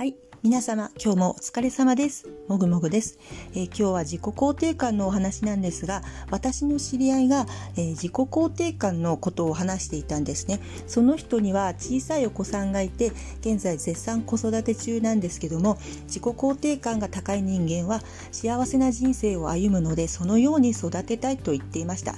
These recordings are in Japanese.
はい。皆様今日もお疲れ様です。もぐもぐです、えー、今日は自己肯定感のお話なんですが私の知り合いが、えー、自己肯定感のことを話していたんですね。その人には小さいお子さんがいて現在絶賛子育て中なんですけども自己肯定感が高い人間は幸せな人生を歩むのでそのように育てたいと言っていました。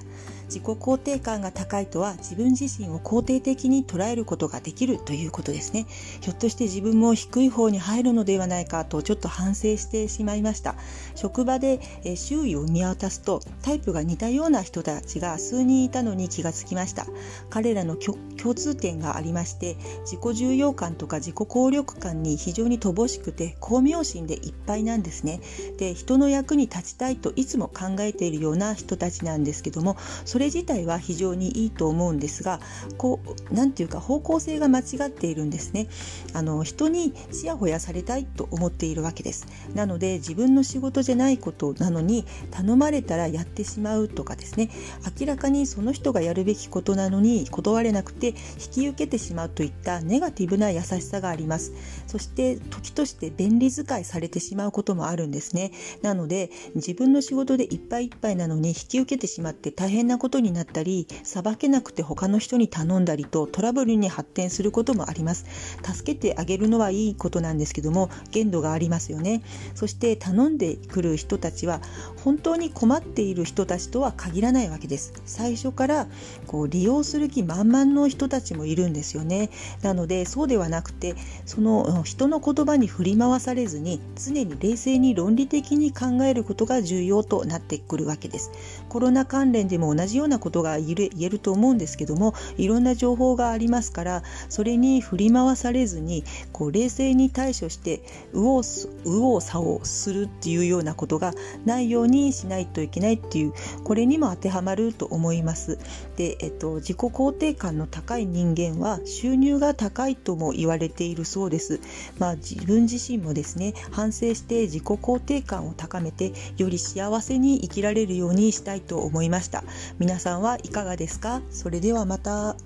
自己肯定感が高いとは自分自身を肯定的に捉えることができるということですね。ひょっとして自分も低い方に入るのではないかとちょっと反省してしまいました。職場で周囲を見渡すとタイプが似たような人たちが数人いたのに気がつきました。彼らの共通点がありまして自己重要感とか自己効力感に非常に乏しくて巧妙心でいっぱいなんですね。で人の役に立ちたいといつも考えているような人たちなんですけどもそれれ自体は非常にいいと思うんですがこう何ていうか方向性が間違っているんですね。あの人にちやほやされたいと思っているわけです。なので自分の仕事じゃないことなのに頼まれたらやってしまうとかですね。明らかにその人がやるべきことなのに断れなくて引き受けてしまうといったネガティブな優しさがあります。そして時として便利使いされてしまうこともあるんですね。なので自分の仕事でいっぱいいっぱいなのに引き受けてしまって大変なことになったりさばけなくて他の人に頼んだりとトラブルに発展することもあります。助けてあげるのはいいことなんですけども限度がありますよね。そして頼んでくる人たちは本当に困っている人たちとは限らないわけです。最初からこう利用する気満々の人たちもいるんですよね。なのでそうではなくてその人の言葉に振り回されずに常に冷静に論理的に考えることが重要となってくるわけです。コロナ関連でも同じじようなことが言えると思うんですけどもいろんな情報がありますからそれに振り回されずにこう冷静に対処して右往右往左往するっていうようなことがないようにしないといけないっていうこれにも当てはまると思います。で、えっと、自己肯定感の高い人間は収入が高いとも言われているそうです。まあ、自分自身もですね反省して自己肯定感を高めてより幸せに生きられるようにしたいと思いました。皆さんはいかがですか？それではまた。